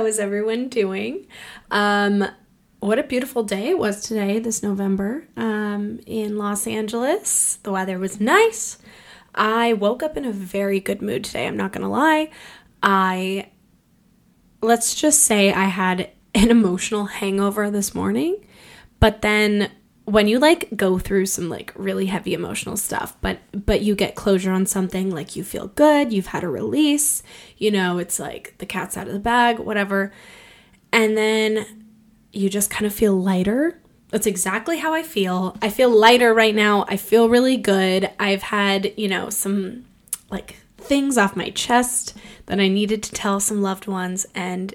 How is everyone doing? Um, what a beautiful day it was today, this November, um, in Los Angeles. The weather was nice. I woke up in a very good mood today. I'm not going to lie. I, let's just say I had an emotional hangover this morning, but then when you like go through some like really heavy emotional stuff but but you get closure on something like you feel good you've had a release you know it's like the cat's out of the bag whatever and then you just kind of feel lighter. That's exactly how i feel. I feel lighter right now. I feel really good. I've had you know some like things off my chest that i needed to tell some loved ones and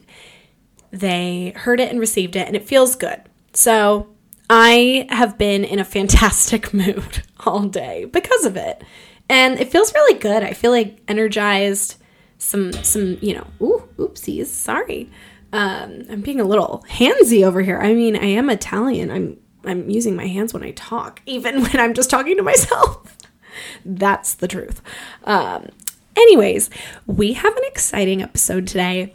they heard it and received it and it feels good. So I have been in a fantastic mood all day because of it. And it feels really good. I feel like energized. Some some, you know, ooh, oopsies, sorry. Um, I'm being a little handsy over here. I mean, I am Italian. I'm I'm using my hands when I talk, even when I'm just talking to myself. That's the truth. Um, anyways, we have an exciting episode today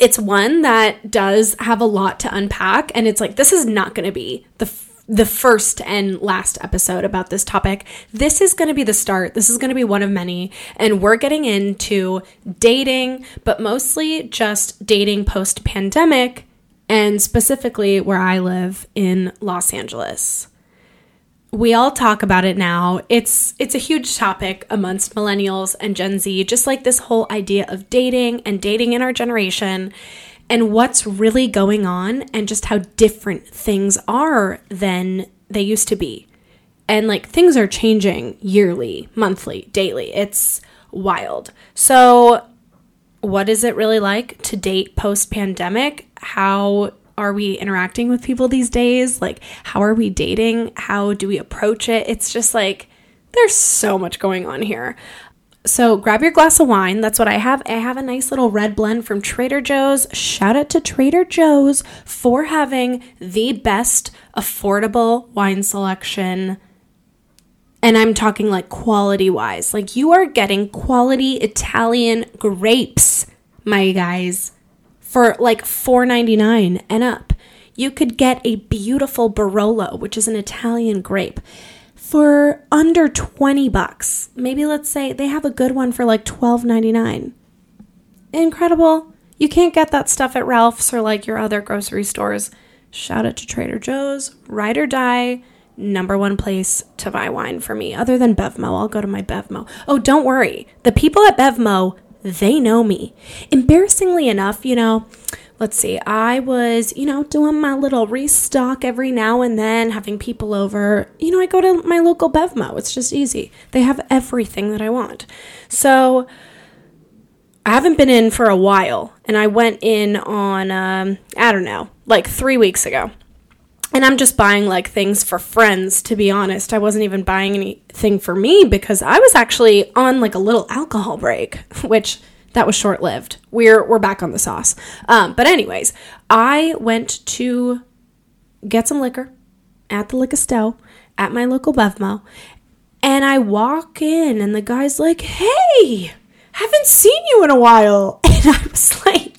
it's one that does have a lot to unpack and it's like this is not going to be the f- the first and last episode about this topic. This is going to be the start. This is going to be one of many and we're getting into dating, but mostly just dating post pandemic and specifically where I live in Los Angeles we all talk about it now. It's it's a huge topic amongst millennials and Gen Z, just like this whole idea of dating and dating in our generation and what's really going on and just how different things are than they used to be. And like things are changing yearly, monthly, daily. It's wild. So what is it really like to date post pandemic? How are we interacting with people these days? Like, how are we dating? How do we approach it? It's just like, there's so much going on here. So grab your glass of wine. That's what I have. I have a nice little red blend from Trader Joe's. Shout out to Trader Joe's for having the best affordable wine selection. And I'm talking like quality wise. Like you are getting quality Italian grapes, my guys for like $4.99 and up. You could get a beautiful Barolo, which is an Italian grape, for under 20 bucks. Maybe let's say they have a good one for like $12.99. Incredible. You can't get that stuff at Ralph's or like your other grocery stores. Shout out to Trader Joe's, Ride or Die, number one place to buy wine for me, other than Bevmo. I'll go to my Bevmo. Oh, don't worry. The people at Bevmo they know me. Embarrassingly enough, you know, let's see, I was, you know, doing my little restock every now and then, having people over. You know, I go to my local Bevmo. It's just easy. They have everything that I want. So I haven't been in for a while, and I went in on, um, I don't know, like three weeks ago and I'm just buying like things for friends to be honest. I wasn't even buying anything for me because I was actually on like a little alcohol break, which that was short lived. We're we're back on the sauce. Um, but anyways, I went to get some liquor at the liquor store at my local Bevmo, and I walk in and the guy's like, "Hey, haven't seen you in a while," and I was like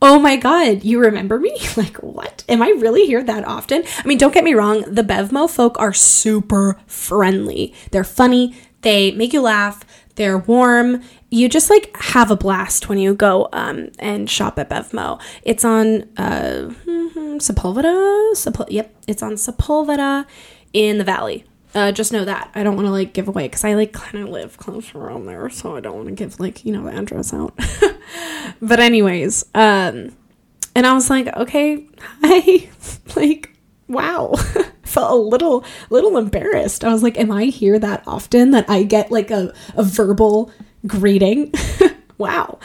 oh my god, you remember me? Like, what? Am I really here that often? I mean, don't get me wrong, the Bevmo folk are super friendly. They're funny, they make you laugh, they're warm. You just like have a blast when you go um, and shop at Bevmo. It's on uh, mm-hmm, Sepulveda. Sepul- yep, it's on Sepulveda in the Valley. Uh, just know that I don't want to like give away because I like kind of live close around there, so I don't want to give like you know the address out. but anyways, um, and I was like, okay, hi, like, wow, felt a little little embarrassed. I was like, am I here that often that I get like a a verbal greeting? wow.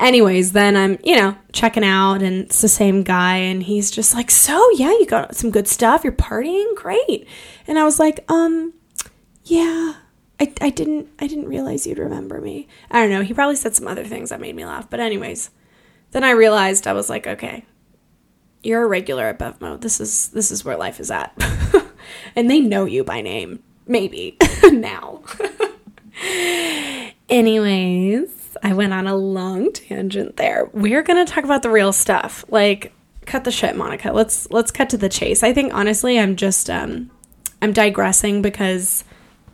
Anyways, then I'm, you know, checking out and it's the same guy and he's just like, "So, yeah, you got some good stuff. You're partying? Great." And I was like, "Um, yeah, I, I didn't I didn't realize you'd remember me. I don't know. He probably said some other things that made me laugh. But anyways, then I realized I was like, okay, you're a regular at Bevmo. This is this is where life is at, and they know you by name. Maybe now. anyways, I went on a long tangent there. We're going to talk about the real stuff. Like cut the shit, Monica. Let's let's cut to the chase. I think honestly, I'm just um I'm digressing because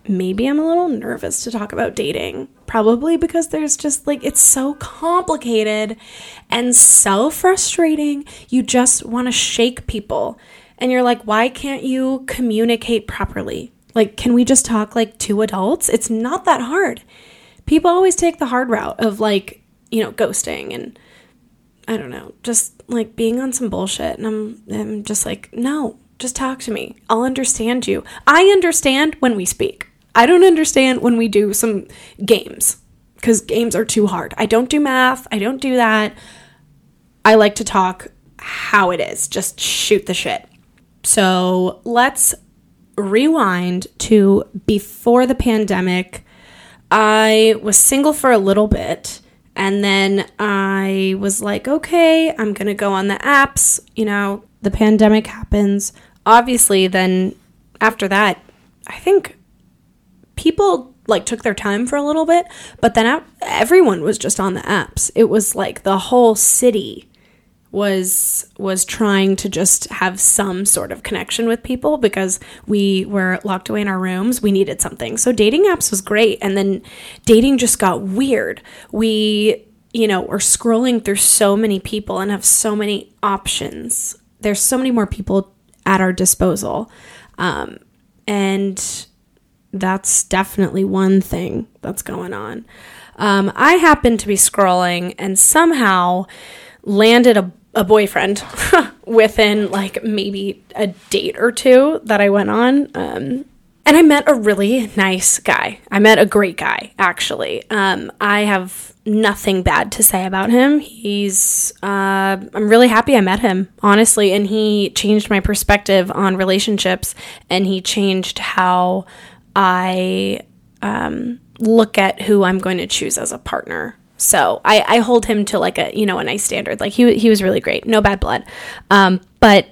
maybe I'm a little nervous to talk about dating. Probably because there's just like it's so complicated and so frustrating. You just want to shake people. And you're like, "Why can't you communicate properly? Like can we just talk like two adults? It's not that hard." People always take the hard route of like, you know, ghosting and I don't know, just like being on some bullshit. And I'm, I'm just like, no, just talk to me. I'll understand you. I understand when we speak. I don't understand when we do some games because games are too hard. I don't do math. I don't do that. I like to talk how it is, just shoot the shit. So let's rewind to before the pandemic. I was single for a little bit and then I was like, okay, I'm going to go on the apps. You know, the pandemic happens. Obviously, then after that, I think people like took their time for a little bit, but then everyone was just on the apps. It was like the whole city was was trying to just have some sort of connection with people because we were locked away in our rooms. We needed something. So dating apps was great. And then dating just got weird. We you know are scrolling through so many people and have so many options. There's so many more people at our disposal. Um, and that's definitely one thing that's going on. Um, i happened to be scrolling and somehow landed a, a boyfriend within like maybe a date or two that I went on. Um, and I met a really nice guy. I met a great guy, actually. Um, I have nothing bad to say about him. He's, uh, I'm really happy I met him, honestly. And he changed my perspective on relationships and he changed how I um, look at who I'm going to choose as a partner. So I, I hold him to like a you know a nice standard. Like he he was really great, no bad blood. Um, but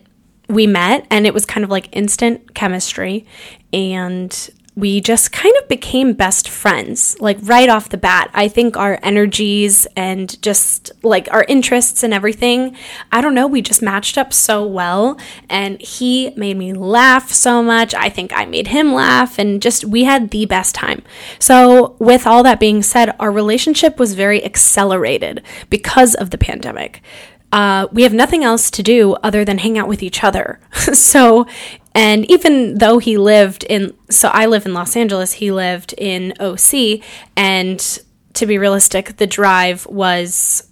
we met and it was kind of like instant chemistry, and we just kind of became best friends, like right off the bat. I think our energies and just like our interests and everything, I don't know, we just matched up so well. And he made me laugh so much. I think I made him laugh, and just we had the best time. So, with all that being said, our relationship was very accelerated because of the pandemic. Uh, we have nothing else to do other than hang out with each other. so and even though he lived in, so I live in Los Angeles, he lived in OC. And to be realistic, the drive was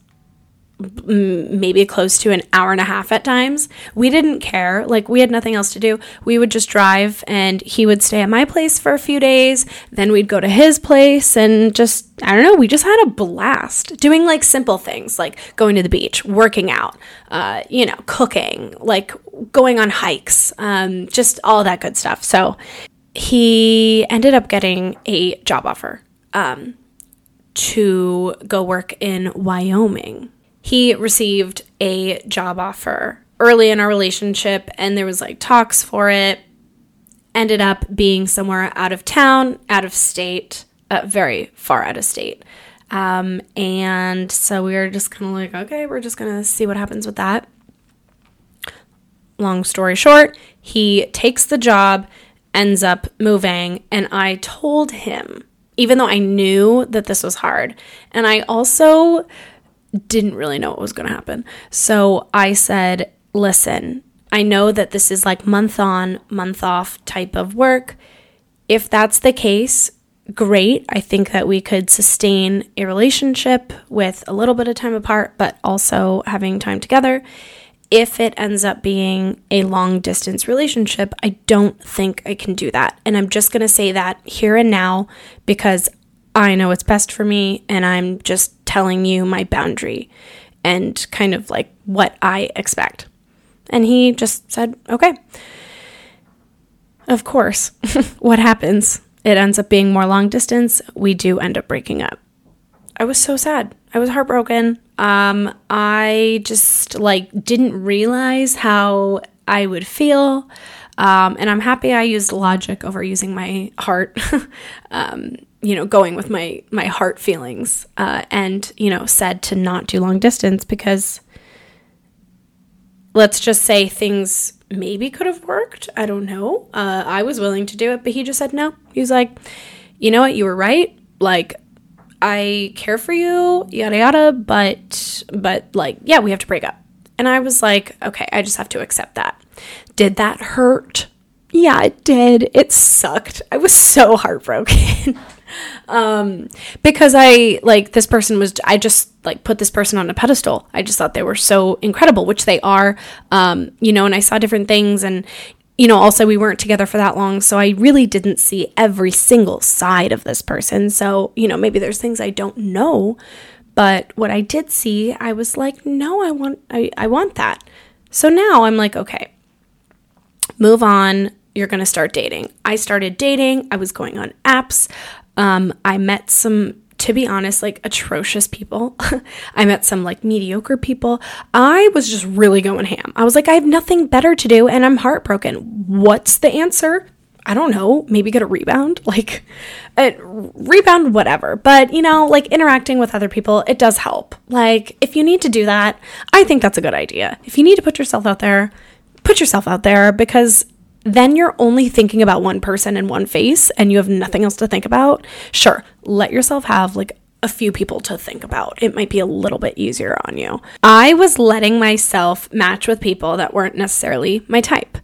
maybe close to an hour and a half at times. We didn't care. Like, we had nothing else to do. We would just drive, and he would stay at my place for a few days. Then we'd go to his place and just, I don't know, we just had a blast doing like simple things like going to the beach, working out, uh, you know, cooking, like going on hikes, um, just all that good stuff. So he ended up getting a job offer. Um, to go work in Wyoming he received a job offer early in our relationship and there was like talks for it. Ended up being somewhere out of town out of state uh, very far out of state. Um, and so we were just kind of like okay we're just gonna see what happens with that. Long story short he takes the job ends up moving and i told him even though i knew that this was hard and i also didn't really know what was going to happen. So I said, listen, I know that this is like month on, month off type of work. If that's the case, great. I think that we could sustain a relationship with a little bit of time apart, but also having time together. If it ends up being a long distance relationship, I don't think I can do that. And I'm just going to say that here and now because I know what's best for me and I'm just telling you my boundary and kind of like what I expect. And he just said, okay. Of course, what happens? It ends up being more long distance. We do end up breaking up. I was so sad. I was heartbroken. Um, I just like didn't realize how I would feel. Um, and I'm happy I used logic over using my heart. um, you know, going with my my heart feelings, uh, and you know, said to not do long distance because let's just say things maybe could have worked. I don't know. Uh, I was willing to do it, but he just said no. He was like, you know what, you were right. Like, I care for you, yada yada, but but like, yeah, we have to break up. And I was like, okay, I just have to accept that. Did that hurt? Yeah, it did. It sucked. I was so heartbroken. um because I like this person was I just like put this person on a pedestal. I just thought they were so incredible, which they are. Um, you know, and I saw different things and you know, also we weren't together for that long, so I really didn't see every single side of this person. So, you know, maybe there's things I don't know, but what I did see, I was like, no, I want I, I want that. So now I'm like, okay, move on. You're going to start dating. I started dating. I was going on apps. Um, I met some to be honest, like atrocious people. I met some like mediocre people. I was just really going ham. I was like, I have nothing better to do and I'm heartbroken. What's the answer? I don't know, maybe get a rebound, like a rebound, whatever. But you know, like interacting with other people, it does help. Like if you need to do that, I think that's a good idea. If you need to put yourself out there, put yourself out there because then you're only thinking about one person and one face and you have nothing else to think about. Sure, let yourself have like a few people to think about. It might be a little bit easier on you. I was letting myself match with people that weren't necessarily my type.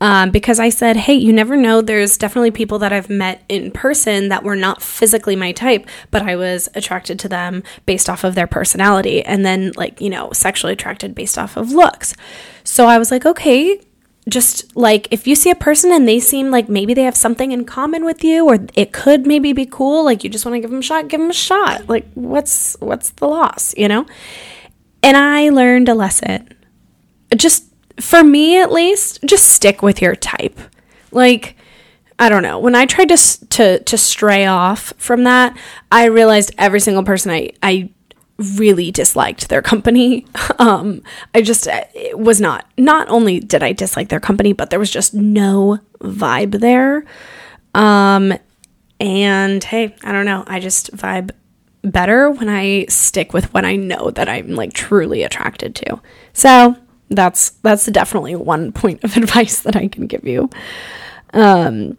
Um, because I said, hey, you never know. There's definitely people that I've met in person that were not physically my type, but I was attracted to them based off of their personality and then, like, you know, sexually attracted based off of looks. So I was like, okay, just like if you see a person and they seem like maybe they have something in common with you or it could maybe be cool like you just want to give them a shot give them a shot. Like what's what's the loss you know? And i learned a lesson. Just for me at least just stick with your type. Like I don't know. When I tried to to to stray off from that, I realized every single person I I really disliked their company. Um, I just it was not. Not only did I dislike their company, but there was just no vibe there. Um, and hey, I don't know. I just vibe better when I stick with what I know that I'm like truly attracted to. So that's that's definitely one point of advice that I can give you. Um,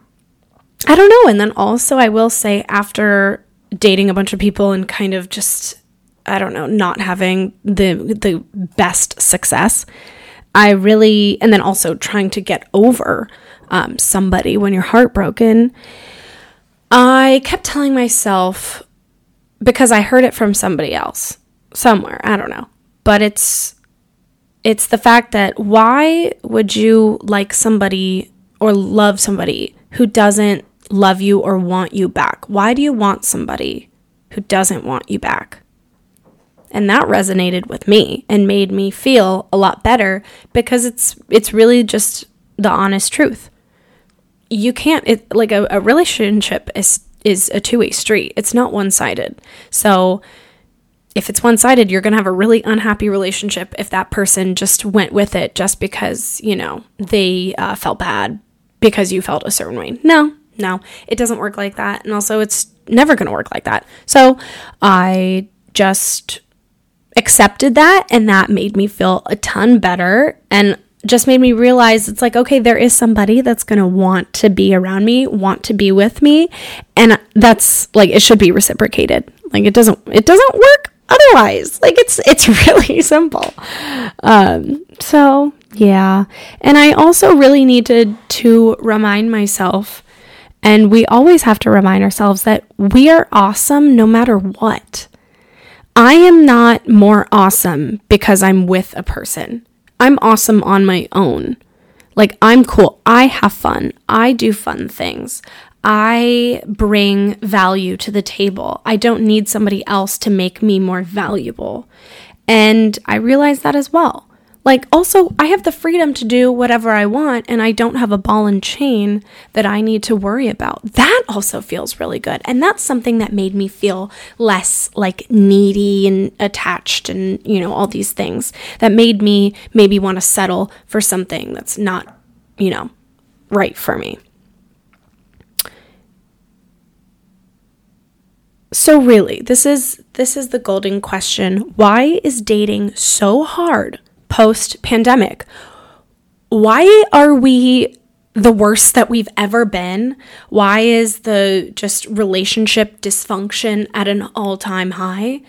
I don't know. And then also, I will say after dating a bunch of people and kind of just I don't know, not having the the best success. I really, and then also trying to get over um, somebody when you're heartbroken. I kept telling myself because I heard it from somebody else somewhere. I don't know, but it's it's the fact that why would you like somebody or love somebody who doesn't love you or want you back? Why do you want somebody who doesn't want you back? And that resonated with me and made me feel a lot better because it's it's really just the honest truth. You can't it like a, a relationship is is a two-way street. It's not one-sided. So if it's one-sided, you're going to have a really unhappy relationship if that person just went with it just because, you know, they uh, felt bad because you felt a certain way. No, no, it doesn't work like that. And also, it's never going to work like that. So I just accepted that and that made me feel a ton better and just made me realize it's like okay there is somebody that's going to want to be around me want to be with me and that's like it should be reciprocated. Like it doesn't it doesn't work otherwise. Like it's it's really simple. Um so yeah. And i also really needed to remind myself and we always have to remind ourselves that we are awesome no matter what I am not more awesome because I'm with a person. I'm awesome on my own. Like, I'm cool. I have fun. I do fun things. I bring value to the table. I don't need somebody else to make me more valuable. And I realize that as well. Like, also, I have the freedom to do whatever I want, and I don't have a ball and chain that I need to worry about. That also feels really good. And that's something that made me feel less like needy and attached, and, you know, all these things that made me maybe want to settle for something that's not, you know, right for me. So really, this is this is the golden question. Why is dating so hard post pandemic? Why are we the worst that we've ever been? Why is the just relationship dysfunction at an all-time high?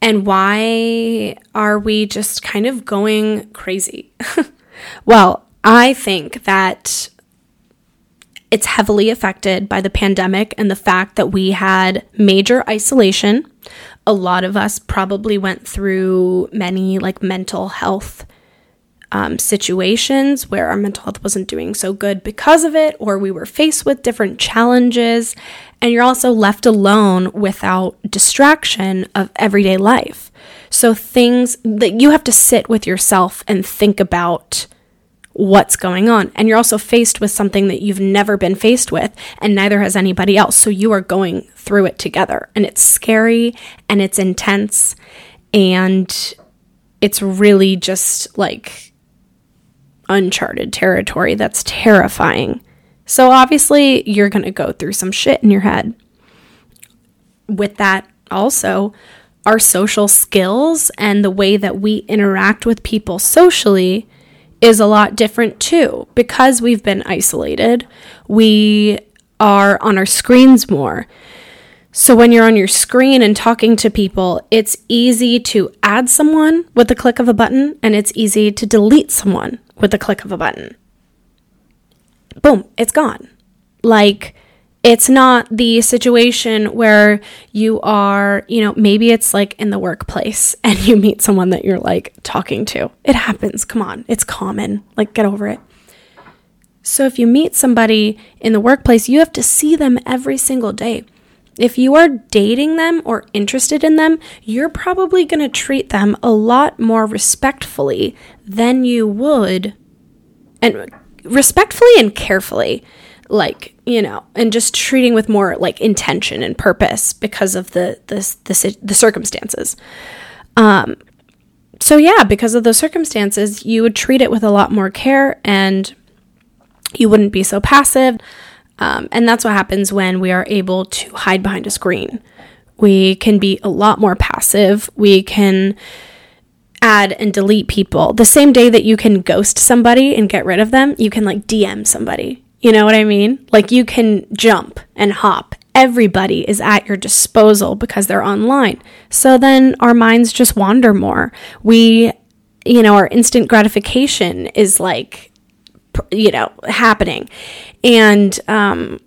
And why are we just kind of going crazy? well, I think that it's heavily affected by the pandemic and the fact that we had major isolation. A lot of us probably went through many like mental health um, situations where our mental health wasn't doing so good because of it, or we were faced with different challenges. And you're also left alone without distraction of everyday life. So, things that you have to sit with yourself and think about what's going on. And you're also faced with something that you've never been faced with, and neither has anybody else. So you are going through it together. And it's scary and it's intense. And it's really just like uncharted territory that's terrifying. So obviously, you're going to go through some shit in your head. With that, also, our social skills and the way that we interact with people socially is a lot different too. Because we've been isolated, we are on our screens more. So when you're on your screen and talking to people, it's easy to add someone with the click of a button and it's easy to delete someone with the click of a button. Boom, it's gone. Like it's not the situation where you are, you know, maybe it's like in the workplace and you meet someone that you're like talking to. It happens. Come on. It's common. Like, get over it. So, if you meet somebody in the workplace, you have to see them every single day. If you are dating them or interested in them, you're probably going to treat them a lot more respectfully than you would, and respectfully and carefully like you know and just treating with more like intention and purpose because of the the the, the circumstances. Um so yeah because of those circumstances you would treat it with a lot more care and you wouldn't be so passive. Um, and that's what happens when we are able to hide behind a screen. We can be a lot more passive. We can add and delete people. The same day that you can ghost somebody and get rid of them you can like dm somebody you know what I mean? Like you can jump and hop. Everybody is at your disposal because they're online. So then our minds just wander more. We, you know, our instant gratification is like, you know, happening. And, um,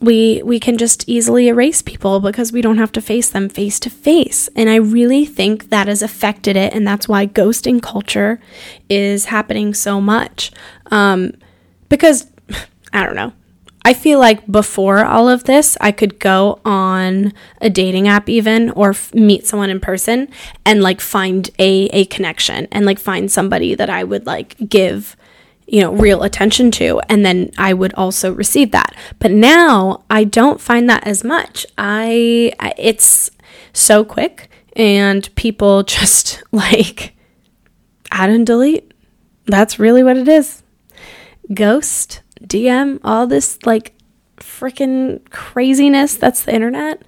we we can just easily erase people because we don't have to face them face to face and i really think that has affected it and that's why ghosting culture is happening so much um, because I don't know. I feel like before all of this, I could go on a dating app even or f- meet someone in person and like find a a connection and like find somebody that I would like give you know real attention to and then I would also receive that. But now I don't find that as much. I it's so quick and people just like add and delete. That's really what it is. Ghost DM, all this like freaking craziness that's the internet.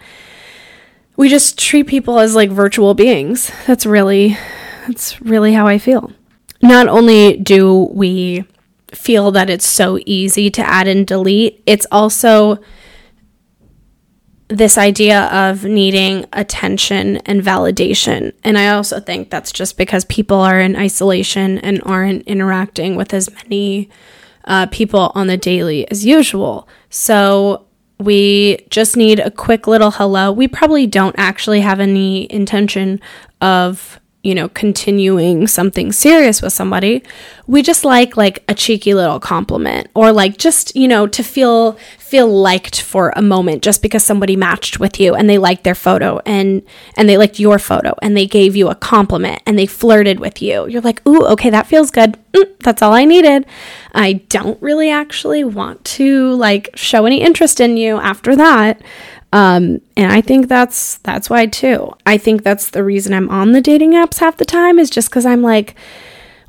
We just treat people as like virtual beings. That's really that's really how I feel. Not only do we feel that it's so easy to add and delete, it's also this idea of needing attention and validation. And I also think that's just because people are in isolation and aren't interacting with as many uh, people on the daily as usual. So we just need a quick little hello. We probably don't actually have any intention of you know, continuing something serious with somebody. We just like like a cheeky little compliment or like just, you know, to feel feel liked for a moment just because somebody matched with you and they liked their photo and and they liked your photo and they gave you a compliment and they flirted with you. You're like, "Ooh, okay, that feels good. Mm, that's all I needed." I don't really actually want to like show any interest in you after that. Um, and I think that's that's why too. I think that's the reason I'm on the dating apps half the time is just because I'm like,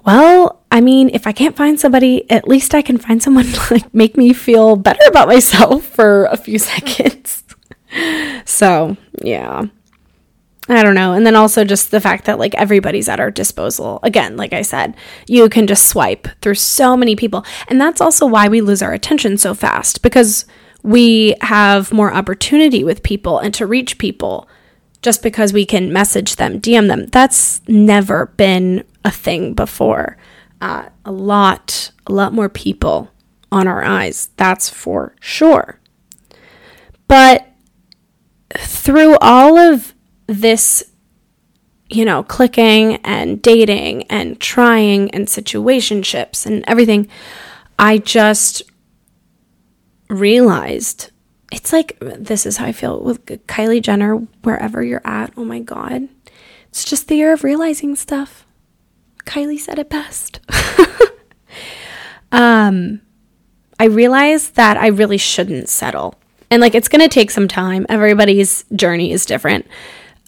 well, I mean, if I can't find somebody, at least I can find someone to like make me feel better about myself for a few seconds. so, yeah. I don't know. And then also just the fact that like everybody's at our disposal. Again, like I said, you can just swipe through so many people. And that's also why we lose our attention so fast because we have more opportunity with people and to reach people just because we can message them, DM them. That's never been a thing before. Uh, a lot, a lot more people on our eyes. That's for sure. But through all of this, you know, clicking and dating and trying and situationships and everything, I just realized it's like this is how I feel with Kylie Jenner, wherever you're at. Oh my God. It's just the year of realizing stuff. Kylie said it best. um, I realized that I really shouldn't settle. And like, it's going to take some time. Everybody's journey is different.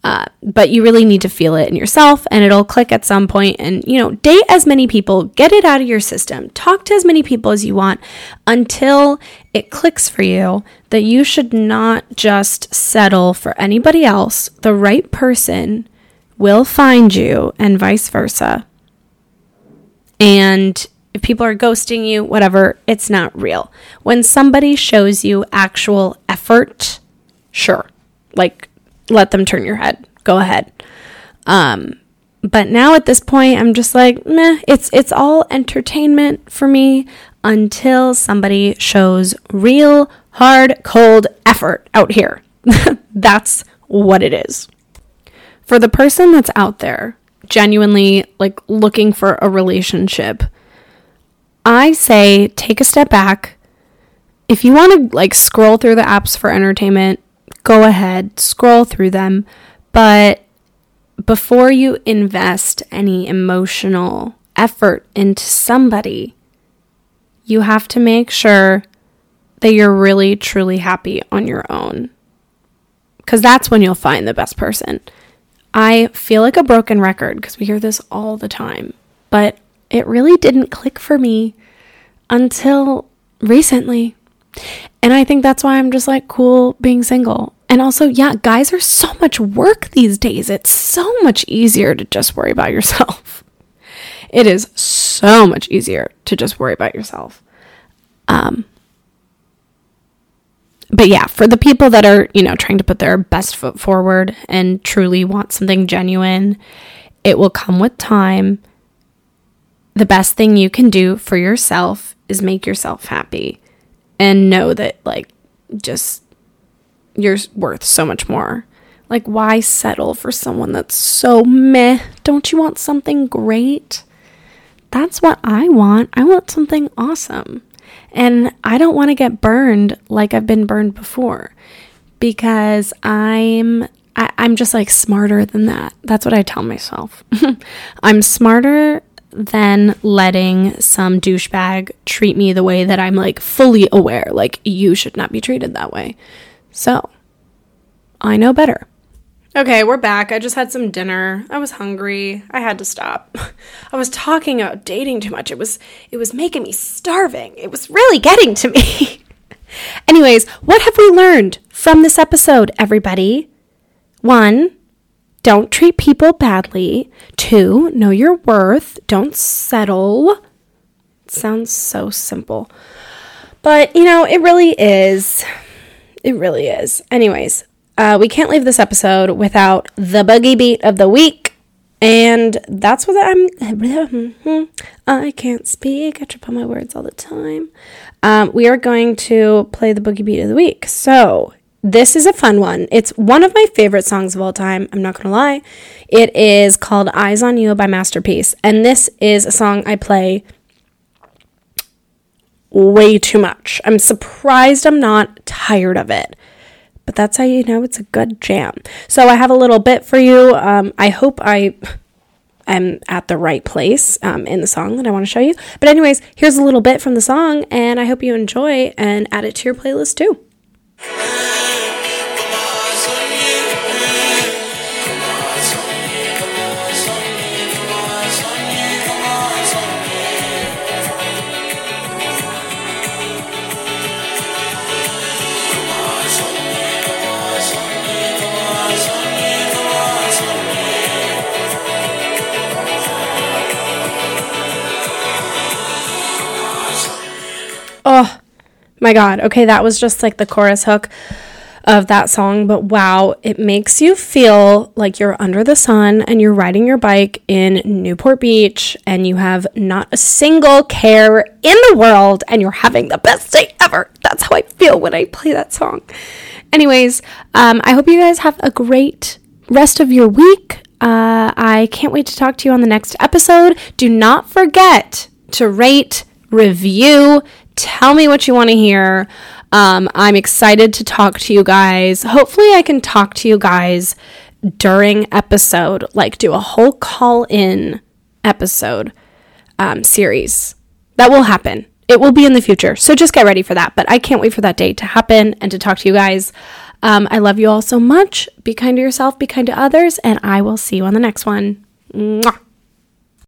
Uh, but you really need to feel it in yourself and it'll click at some point. And you know date as many people get it out of your system. Talk to as many people as you want until it clicks for you that you should not just settle for anybody else. The right person will find you and vice versa. And if people are ghosting you whatever it's not real. When somebody shows you actual effort sure. Like let them turn your head. Go ahead. Um, but now at this point, I'm just like, meh, it's it's all entertainment for me until somebody shows real hard, cold effort out here. that's what it is. For the person that's out there genuinely like looking for a relationship, I say take a step back. If you want to like scroll through the apps for entertainment, go ahead, scroll through them, but before you invest any emotional effort into somebody, you have to make sure that you're really truly happy on your own. Because that's when you'll find the best person. I feel like a broken record because we hear this all the time, but it really didn't click for me until recently. And I think that's why I'm just like cool being single. And also, yeah, guys are so much work these days. It's so much easier to just worry about yourself. It is so much easier to just worry about yourself. Um, but yeah, for the people that are, you know, trying to put their best foot forward and truly want something genuine, it will come with time. The best thing you can do for yourself is make yourself happy and know that like just you're worth so much more. Like why settle for someone that's so meh? Don't you want something great? That's what I want. I want something awesome. And I don't want to get burned like I've been burned before because I'm I, am i am just like smarter than that. That's what I tell myself. I'm smarter than letting some douchebag treat me the way that I'm like fully aware, like you should not be treated that way. So, I know better. Okay, we're back. I just had some dinner. I was hungry. I had to stop. I was talking about dating too much. It was it was making me starving. It was really getting to me. Anyways, what have we learned from this episode, everybody? One, don't treat people badly. Two, know your worth. Don't settle. It sounds so simple. But, you know, it really is. It really is. Anyways, uh, we can't leave this episode without the boogie beat of the week. And that's what I'm. I can't speak. I trip on my words all the time. Um, we are going to play the boogie beat of the week. So this is a fun one. It's one of my favorite songs of all time. I'm not going to lie. It is called Eyes on You by Master Peace. And this is a song I play way too much. I'm surprised I'm not tired of it. But that's how you know it's a good jam. So I have a little bit for you. Um, I hope I am at the right place um, in the song that I want to show you. But, anyways, here's a little bit from the song, and I hope you enjoy and add it to your playlist too. Oh. My God. Okay, that was just like the chorus hook of that song, but wow, it makes you feel like you're under the sun and you're riding your bike in Newport Beach and you have not a single care in the world and you're having the best day ever. That's how I feel when I play that song. Anyways, um, I hope you guys have a great rest of your week. Uh, I can't wait to talk to you on the next episode. Do not forget to rate, review, tell me what you want to hear. Um, I'm excited to talk to you guys. Hopefully, I can talk to you guys during episode, like do a whole call in episode um, series. That will happen. It will be in the future. So just get ready for that. But I can't wait for that day to happen and to talk to you guys. Um, I love you all so much. Be kind to yourself, be kind to others, and I will see you on the next one. Mwah.